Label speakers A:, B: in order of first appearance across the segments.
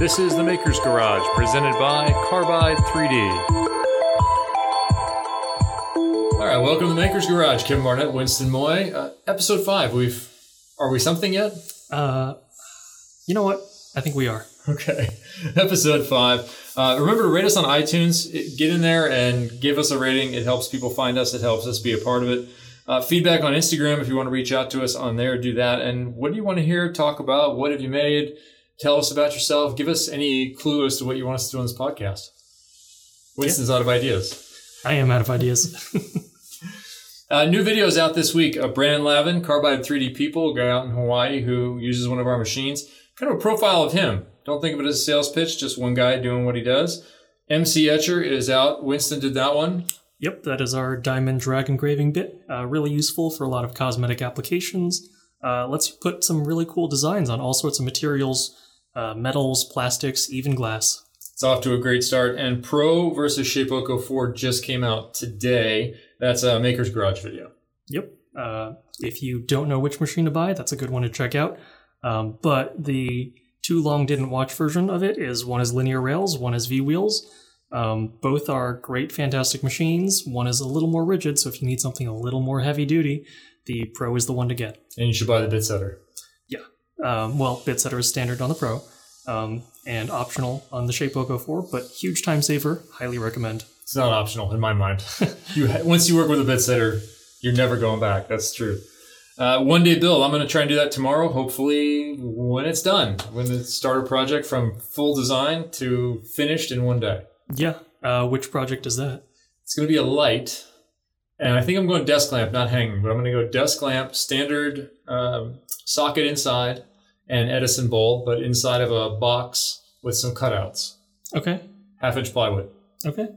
A: This is the Maker's Garage, presented by Carbide 3D. All right, welcome to the Maker's Garage. Kevin Barnett, Winston Moy. Uh, episode five. We've are we something yet?
B: Uh, you know what? I think we are.
A: Okay, episode five. Uh, remember to rate us on iTunes. Get in there and give us a rating. It helps people find us. It helps us be a part of it. Uh, feedback on Instagram if you want to reach out to us on there. Do that. And what do you want to hear? Talk about what have you made? Tell us about yourself. Give us any clue as to what you want us to do on this podcast. Winston's out of ideas.
B: I am out of ideas.
A: Uh, new videos out this week. Uh, Brandon Lavin, Carbide 3D People, a guy out in Hawaii who uses one of our machines. Kind of a profile of him. Don't think of it as a sales pitch, just one guy doing what he does. MC Etcher is out. Winston did that one.
B: yep, that is our diamond drag engraving bit. Uh, really useful for a lot of cosmetic applications. Uh, lets you put some really cool designs on all sorts of materials, uh, metals, plastics, even glass.
A: It's off to a great start. And Pro versus Shapeoko 4 just came out today. That's a Maker's Garage video.
B: Yep. Uh, if you don't know which machine to buy, that's a good one to check out. Um, but the too long didn't watch version of it is one is linear rails, one is V wheels. Um, both are great, fantastic machines. One is a little more rigid, so if you need something a little more heavy duty, the Pro is the one to get.
A: And you should buy the bit setter.
B: Um, well, Bitsetter is standard on the Pro um, and optional on the Shapeoko 4, but huge time saver. Highly recommend.
A: It's not optional in my mind. you once you work with a bit setter, you're never going back. That's true. Uh, one day build. I'm going to try and do that tomorrow. Hopefully, when it's done, when the starter project from full design to finished in one day.
B: Yeah. Uh, which project is that?
A: It's going to be a light, and I think I'm going desk lamp, not hanging, but I'm going to go desk lamp, standard um, socket inside, and Edison bowl, but inside of a box with some cutouts,
B: Okay.
A: half inch plywood.
B: Okay.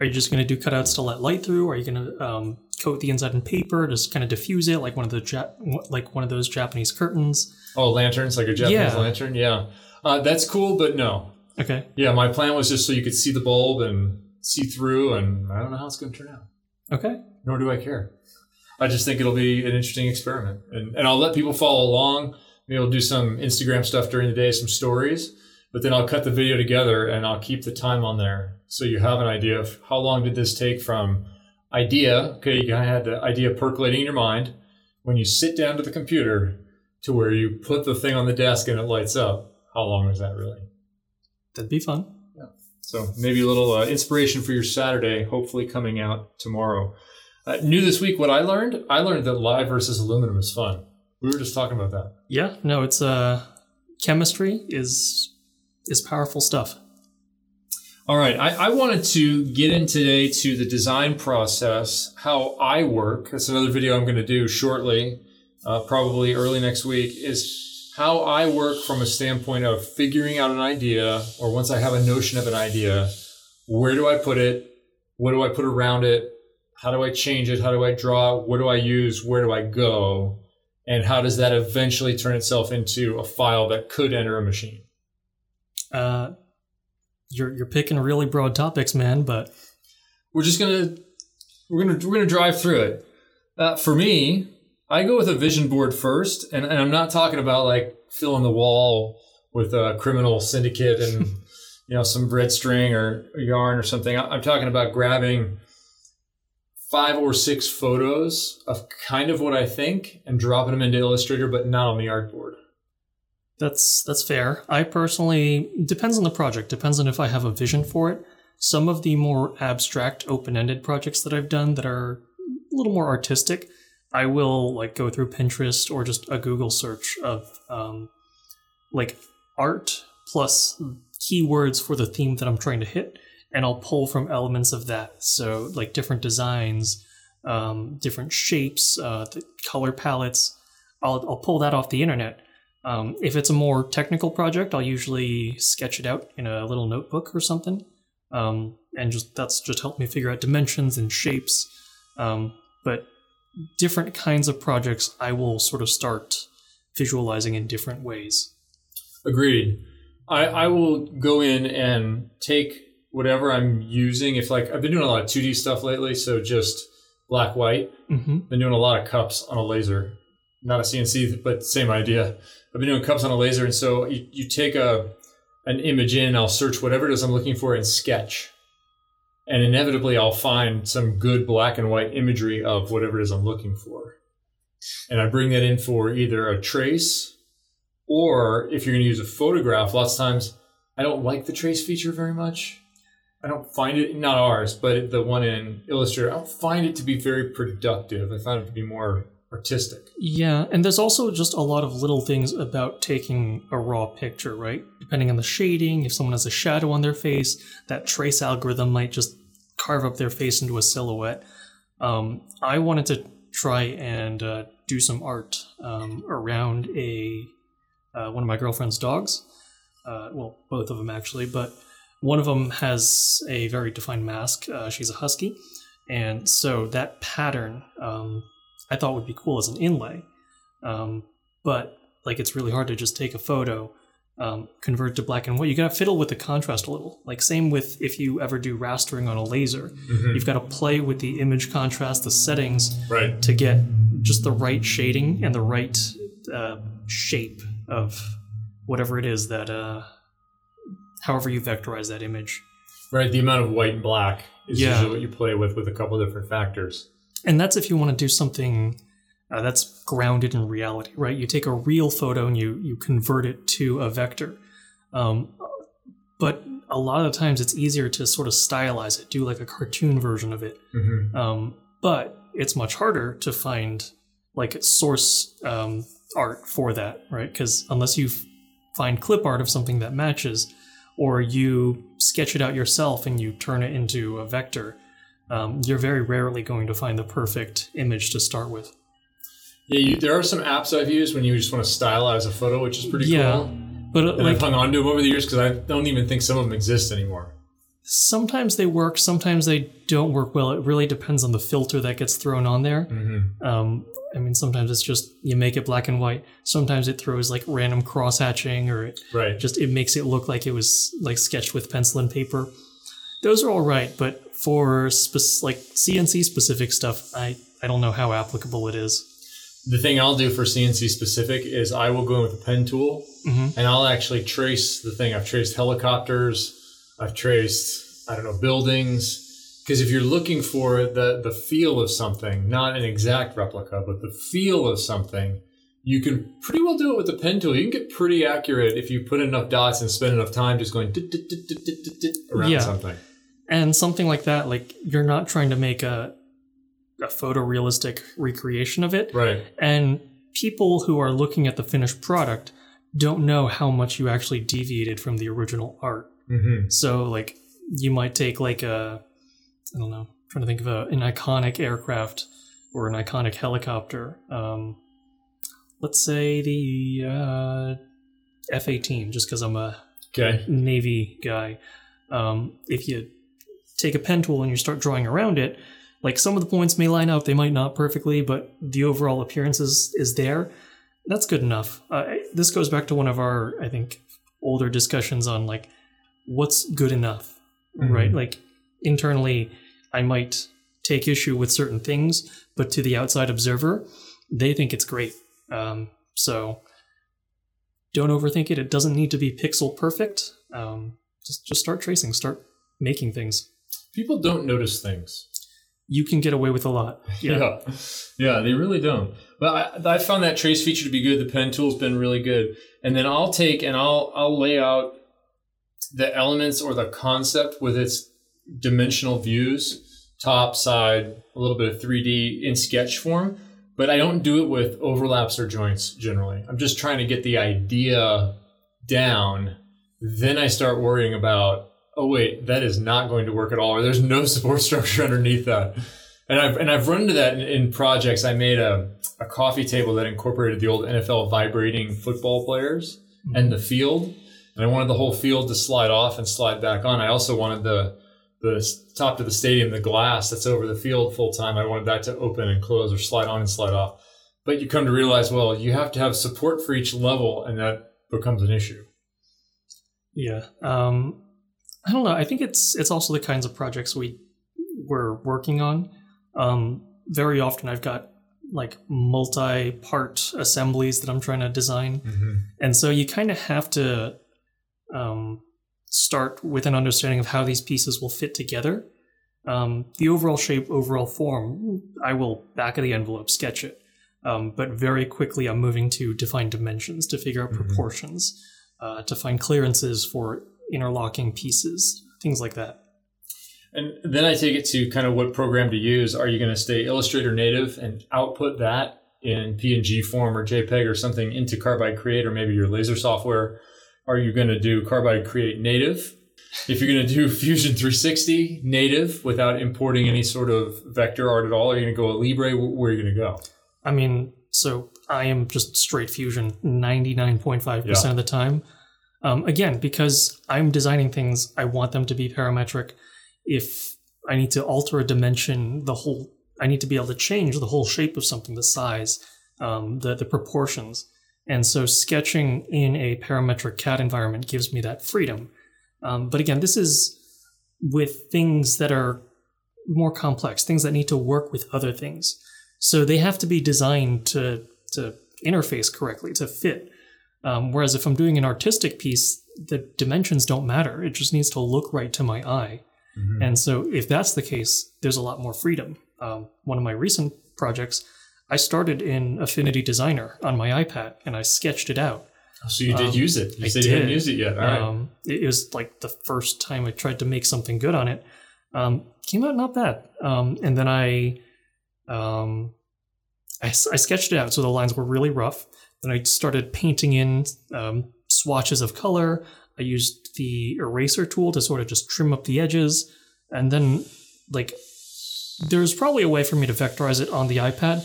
B: Are you just going to do cutouts to let light through? Or are you going to um, coat the inside in paper, just kind of diffuse it like one of the ja- like one of those Japanese curtains?
A: Oh, lanterns, like a Japanese
B: Yeah.
A: lantern. Yeah, uh, that's cool, but no.
B: Okay.
A: Yeah, my plan was just so you could see the bulb and see through, and I don't know how it's going to turn out.
B: Okay.
A: Nor do I care. I just think it'll be an interesting experiment, and and I'll let people follow along. Maybe I'll do some Instagram stuff during the day, some stories, but then I'll cut the video together and I'll keep the time on there so you have an idea of how long did this take from idea. Okay, you kind of had the idea percolating in your mind when you sit down to the computer to where you put the thing on the desk and it lights up. How long is that really?
B: That'd be fun. Yeah.
A: So maybe a little uh, inspiration for your Saturday, hopefully coming out tomorrow. Uh, new this week, what I learned, I learned that lye versus aluminum is fun. We were just talking about that.
B: Yeah. No, it's uh, chemistry is is powerful stuff.
A: All right, I, I wanted to get in today to the design process, how I work. That's another video I'm going to do shortly, uh, probably early next week, is how I work from a standpoint of figuring out an idea, or once I have a notion of an idea, where do I put it? What do I put around it? How do I change it? How do I draw? What do I use? Where do I go? And how does that eventually turn itself into a file that could enter a machine?
B: Uh, you're you're picking really broad topics, man. But
A: we're just gonna we're gonna we're gonna drive through it. Uh, for me, I go with a vision board first, and, and I'm not talking about like filling the wall with a criminal syndicate and you know some red string or yarn or something. I'm talking about grabbing five or six photos of kind of what I think and dropping them into Illustrator, but not on the artboard.
B: That's that's fair. I personally depends on the project. Depends on if I have a vision for it. Some of the more abstract, open-ended projects that I've done that are a little more artistic, I will like go through Pinterest or just a Google search of um, like art plus keywords for the theme that I'm trying to hit, and I'll pull from elements of that. So like different designs, um, different shapes, uh, the color palettes. I'll I'll pull that off the internet. Um, if it's a more technical project, I'll usually sketch it out in a little notebook or something, um, and just that's just helped me figure out dimensions and shapes. Um, but different kinds of projects, I will sort of start visualizing in different ways.
A: Agreed. I, I will go in and take whatever I'm using. If like I've been doing a lot of 2D stuff lately, so just black white.
B: hmm
A: Been doing a lot of cups on a laser, not a CNC, but same idea. I've been doing cups on a laser, and so you, you take a an image in, I'll search whatever it is I'm looking for in Sketch. And inevitably, I'll find some good black and white imagery of whatever it is I'm looking for. And I bring that in for either a trace or if you're going to use a photograph, lots of times I don't like the trace feature very much. I don't find it, not ours, but the one in Illustrator, I don't find it to be very productive. I find it to be more artistic.
B: Yeah, and there's also just a lot of little things about taking a raw picture, right? Depending on the shading, if someone has a shadow on their face, that trace algorithm might just carve up their face into a silhouette. Um, I wanted to try and uh, do some art um, around a uh, one of my girlfriend's dogs. Uh, well, both of them actually, but one of them has a very defined mask. Uh, she's a husky, and so that pattern um, I thought would be cool as an inlay. Um, but like it's really hard to just take a photo, um, convert to black and white. You gotta fiddle with the contrast a little. Like same with if you ever do rastering on a laser,
A: Mm-hmm.
B: you've got to play with the image contrast, the settings
A: Right.
B: to get just the right shading and the right uh, shape of whatever it is that, uh, however you vectorize that image.
A: Right. The amount of white and black is
B: Yeah.
A: usually what you play with with a couple different factors.
B: And that's if you want to do something uh, that's grounded in reality, right? You take a real photo and you you convert it to a vector. Um, but a lot of times it's easier to sort of stylize it, do like a cartoon version of it.
A: Mm-hmm.
B: Um, but it's much harder to find like source um, art for that, right? Because unless you find clip art of something that matches, or you sketch it out yourself and you turn it into a vector, um, you're very rarely going to find the perfect image to start with.
A: Yeah, you, there are some apps I've used when you just want to stylize a photo, which is pretty
B: Yeah,
A: cool.
B: But uh,
A: And
B: like
A: I've hung on to them over the years because I don't even think some of them exist anymore.
B: Sometimes they work, sometimes they don't work well. It really depends on the filter that gets thrown on there.
A: Mm-hmm.
B: Um, I mean, sometimes it's just you make it black and white. Sometimes it throws like random cross hatching, or it
A: Right.
B: just it makes it look like it was like sketched with pencil and paper. Those are all right, but for spec- like CNC specific stuff, I I don't know how applicable it is.
A: The thing I'll do for CNC specific is I will go in with a pen tool
B: Mhm.
A: and I'll actually trace the thing. I've traced helicopters, I've traced, I don't know, buildings. Because if you're looking for the, the feel of something, not an exact replica, but the feel of something, you can pretty well do it with the pen tool. You can get pretty accurate if you put enough dots and spend enough time just going dit, dit, dit, around
B: Yeah.
A: something.
B: And something like that, like you're not trying to make a a photorealistic recreation of it.
A: Right.
B: And people who are looking at the finished product don't know how much you actually deviated from the original art.
A: Mm-hmm.
B: So like you might take like a I don't know, trying to think of a, an iconic aircraft or an iconic helicopter. Um, let's say the uh, F-18, just because I'm a
A: Okay.
B: Navy guy. Um, if you take a pen tool and you start drawing around it, like some of the points may line up, they might not perfectly, but the overall appearance is, is there. That's good enough. Uh, this goes back to one of our, I think, older discussions on like what's good enough,
A: Mhm.
B: right? Like internally, I might take issue with certain things, but to the outside observer, they think it's great. Um, so don't overthink it. It doesn't need to be pixel perfect. Um, just just start tracing, start making things.
A: People don't notice things.
B: You can get away with a lot. Yeah.
A: yeah, Yeah, they really don't. But I, I found that trace feature to be good. The pen tool's been really good. And then I'll take and I'll I'll lay out the elements or the concept with its dimensional views, top, side, a little bit of 3D in sketch form. But I don't do it with overlaps or joints generally. I'm just trying to get the idea down. Then I start worrying about, oh wait, that is not going to work at all, or there's no support structure underneath that. And I've and I've run into that in, in projects. I made a, a coffee table that incorporated the old NFL vibrating football players hmm. and the field. And I wanted the whole field to slide off and slide back on. I also wanted the the top of the stadium, the glass that's over the field full time. I wanted that to open and close or slide on and slide off. But you come to realize, well, you have to have support for each level, and that becomes an issue.
B: Yeah. Um, I don't know. I think it's it's also the kinds of projects we we're working on. Um, very often, I've got like multi-part assemblies that I'm trying to design, and so you kind of have to um, start with an understanding of how these pieces will fit together. Um, the overall shape, overall form, I will back of the envelope sketch it. Um, but very quickly, I'm moving to define dimensions to figure out
A: Mhm.
B: proportions, uh, to find clearances for interlocking pieces, things like that.
A: And then I take it to kind of what program to use. Are you going to stay Illustrator native and output that in PNG form or JPEG or something into Carbide Create or maybe your laser software? Are you going to do Carbide Create native? If you're going to do Fusion 360 native without importing any sort of vector art at all, are you going to go a Libre? Where are you going to go?
B: I mean, so I am just straight fusion 99.5%
A: Yeah.
B: of the time. Um, again, because I'm designing things, I want them to be parametric. If I need to alter a dimension, the whole, I need to be able to change the whole shape of something, the size, um, the, the proportions. And so sketching in a parametric CAD environment gives me that freedom. Um, but again, this is with things that are more complex, things that need to work with other things. So they have to be designed to to interface correctly to fit. Um, whereas if I'm doing an artistic piece, the dimensions don't matter. It just needs to look right to my eye.
A: Mhm.
B: And so if that's the case, there's a lot more freedom. Um, one of my recent projects, I started in Affinity Designer on my iPad and I sketched it out.
A: So you did
B: Um,
A: use it. You
B: I
A: said you hadn't
B: did.
A: used it yet. Right.
B: Um, it was like the first time I tried to make something good on it. Um, came out not bad. Um, and then I, um, I, I sketched it out so the lines were really rough. Then I started painting in um, swatches of color. I used the eraser tool to sort of just trim up the edges. And then, like, there's probably a way for me to vectorize it on the iPad,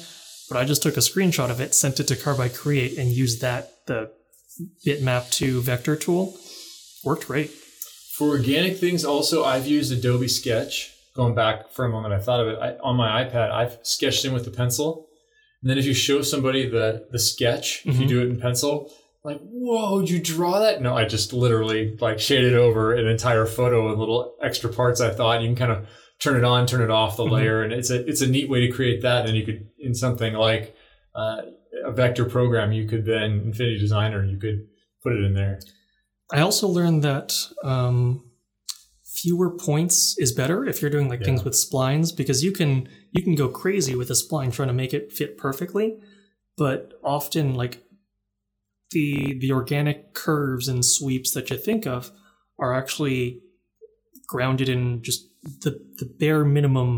B: but I just took a screenshot of it, sent it to Carbide Create, and used that, the bitmap to vector tool. Worked great.
A: For organic things, also, I've used Adobe Sketch. Going back for a moment, I thought of it I, on my iPad. I've sketched in with the pencil, and then if you show somebody the the sketch, if you
B: Mhm.
A: do it in pencil, like, whoa, did you draw that? No, I just literally like shaded over an entire photo with little extra parts. I thought you can kind of turn it on, turn it off the
B: Mhm.
A: layer, and it's a it's a neat way to create that. And you could in something like uh, a vector program, you could then Affinity Designer, you could put it in there.
B: I also learned that um, fewer points is better if you're doing like things with splines because you can you can go crazy with a spline trying to make it fit perfectly, but often like the the organic curves and sweeps that you think of are actually grounded in just the the bare minimum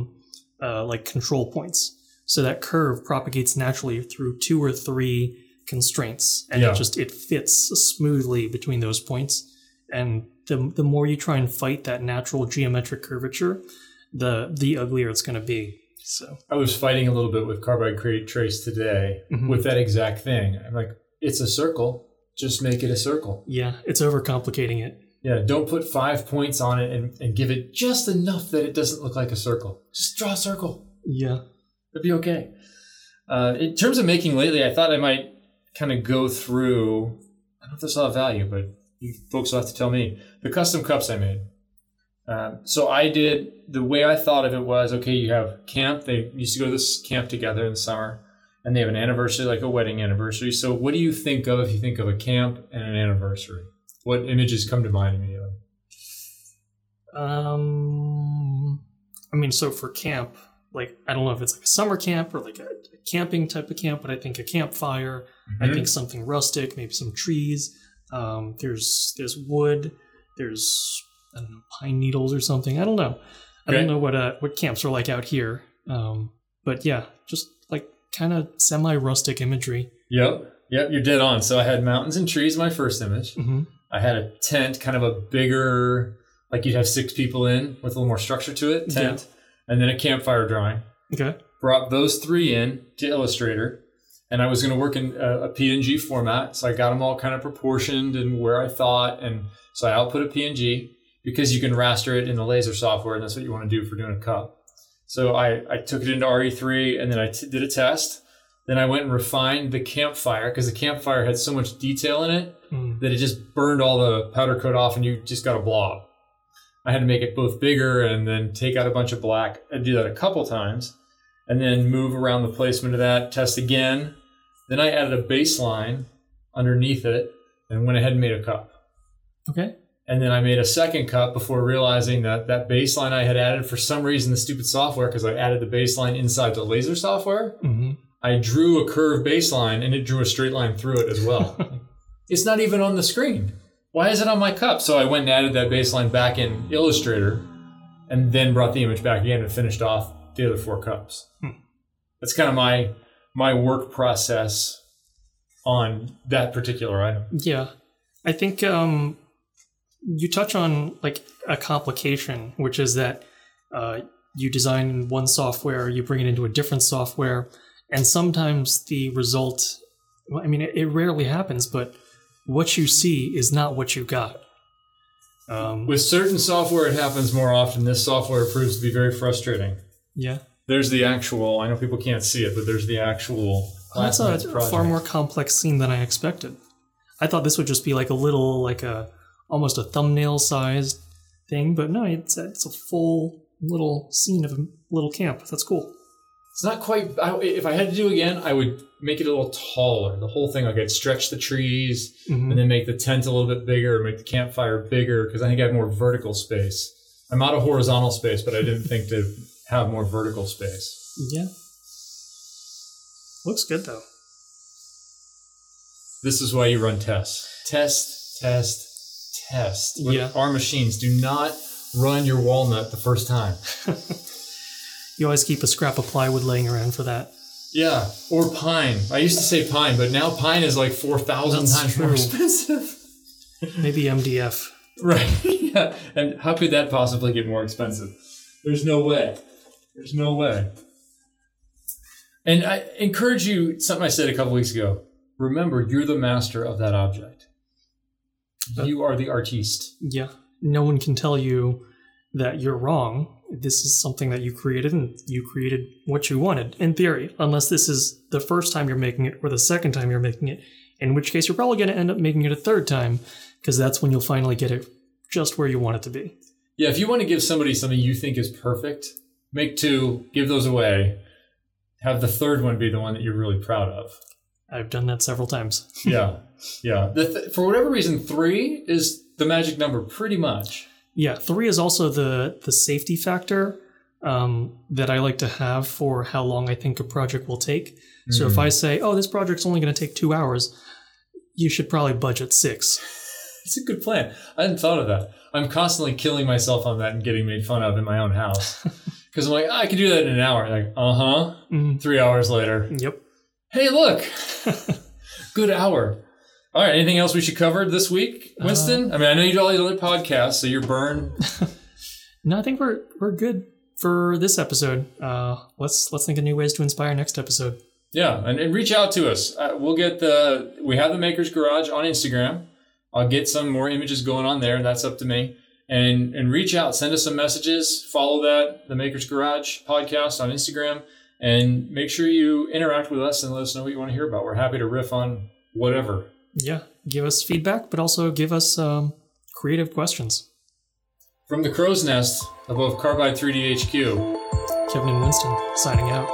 B: uh, like control points. So that curve propagates naturally through two or three constraints, and
A: Yeah.
B: it just it fits smoothly between those points. And the the more you try and fight that natural geometric curvature, the the uglier it's going to be. So
A: I was fighting a little bit with Carbide Create Trace today
B: Mhm.
A: with that exact thing. I'm like, it's a circle. Just make it a circle.
B: yeah, it's overcomplicating it.
A: Yeah, don't put five points on it and, and give it just enough that it doesn't look like a circle. Just draw a circle.
B: Yeah.
A: It'd be okay. Uh, in terms of making lately, I thought I might kind of go through. I don't know if this will have value, but you folks will have to tell me the custom cups I made. Um, so I did the way I thought of it was okay. You have camp. They used to go to this camp together in the summer, and they have an anniversary, like a wedding anniversary. So what do you think of if you think of a camp and an anniversary? What images come to mind immediately?
B: Um, I mean, so for camp, like I don't know if it's like a summer camp or like a, a camping type of camp, but I think a campfire. I
A: Mhm.
B: think something rustic, maybe some trees. Um, there's there's wood. There's I don't know pine needles or something. I don't know. I
A: Okay.
B: don't know what uh what camps are like out here. Um, but yeah, just like kind of semi rustic imagery.
A: Yep, yep, you're dead on. So I had mountains and trees, my first image.
B: hmm
A: I had a tent, kind of a bigger, like you'd have six people in with a little more structure to it, tent, and then a campfire drawing.
B: Okay.
A: Brought those three in to Illustrator, and I was going to work in a, a PNG format. So I got them all kind of proportioned and where I thought. And so I output a PNG because you can raster it in the laser software, and that's what you want to do for doing a cup. So I, I took it into RE3 and then I t- did a test. Then I went and refined the campfire because the campfire had so much detail in it
B: mm.
A: That it just burned all the powder coat off and you just got a blob. I had to make it both bigger and then take out a bunch of black. I do that a couple times and then move around the placement of that, test again. Then I added a baseline underneath it and went ahead and made a cup.
B: Okay.
A: And then I made a second cup before realizing that that baseline I had added for some reason the stupid software because I added the baseline inside the laser software.
B: hmm
A: I drew a curved baseline and it drew a straight line through it as well. it's not even on the screen. Why is it on my cup? So I went and added that baseline back in Illustrator and then brought the image back in and finished off the other four cups.
B: Hmm.
A: That's kind of my my work process on that particular item.
B: Yeah. I think um, you touch on like a complication, which is that uh, you design one software, you bring it into a different software, and sometimes the result, well, I mean, it, it rarely happens, but what you see is not what you got. Um,
A: With certain software, it happens more often. This software proves to be very frustrating.
B: yeah.
A: There's the actual. I know people can't see it, but there's the actual.
B: That's a
A: project.
B: far more complex scene than I expected. I thought this would just be like a little, like a almost a thumbnail sized thing, but no, it's a, it's a full little scene of a little camp. That's cool.
A: It's not quite. I, if I had to do again, I would make it a little taller. The whole thing, like I'd stretch the trees
B: Mhm.
A: and then make the tent a little bit bigger, make the campfire bigger because I think I have more vertical space. I'm out of horizontal space, but I didn't think to have more vertical space.
B: Yeah. Looks good though.
A: This is why you run tests. Test, test, test. With
B: Yeah.
A: Our machines do not run your walnut the first time.
B: You always keep a scrap of plywood laying around for that.
A: Yeah, or pine. I used to say pine, but now pine is like four thousand
B: That's
A: times more expensive.
B: Maybe MDF.
A: Right. yeah. And how could that possibly get more expensive? There's no way. There's no way. And I encourage you, something I said a couple weeks ago. Remember, you're the master of that object. Uh, you are the artiste.
B: Yeah. No one can tell you that you're wrong. This is something that you created and you created what you wanted, in theory, unless this is the first time you're making it or the second time you're making it, in which case you're probably going to end up making it a third time because that's when you'll finally get it just where you want it to be.
A: Yeah, if you want to give somebody something you think is perfect, make two, give those away. Have the third one be the one that you're really proud of.
B: I've done that several times.
A: Yeah. Yeah. The th- for whatever reason, three is the magic number pretty much.
B: Yeah, three is also the the safety factor um, that I like to have for how long I think a project will take. So if I say, "Oh, this project's only going to take two hours," you should probably budget six.
A: It's a good plan. I hadn't thought of that. I'm constantly killing myself on that and getting made fun of in my own house. Because I'm like, "Ah, I could do that in an hour. Like, uh huh.
B: Mhm.
A: Three hours later.
B: Yep.
A: Hey, look. good hour. All right. Anything else we should cover this week, Winston? I mean, I know you do all these other podcasts, so you're burned.
B: No, I think we're we're good for this episode. Uh, let's let's think of new ways to inspire next episode.
A: Yeah, and, and reach out to us. Uh, we'll get the we have the Makers Garage on Instagram. I'll get some more images going on there. That's up to me. And and reach out, send us some messages. Follow that the Makers Garage podcast on Instagram, and make sure you interact with us and let us know what you want to hear about. We're happy to riff on whatever.
B: Yeah, give us feedback, but also give us um, creative questions.
A: From the crow's nest above Carbide 3D HQ.
B: Kevin and Winston signing out.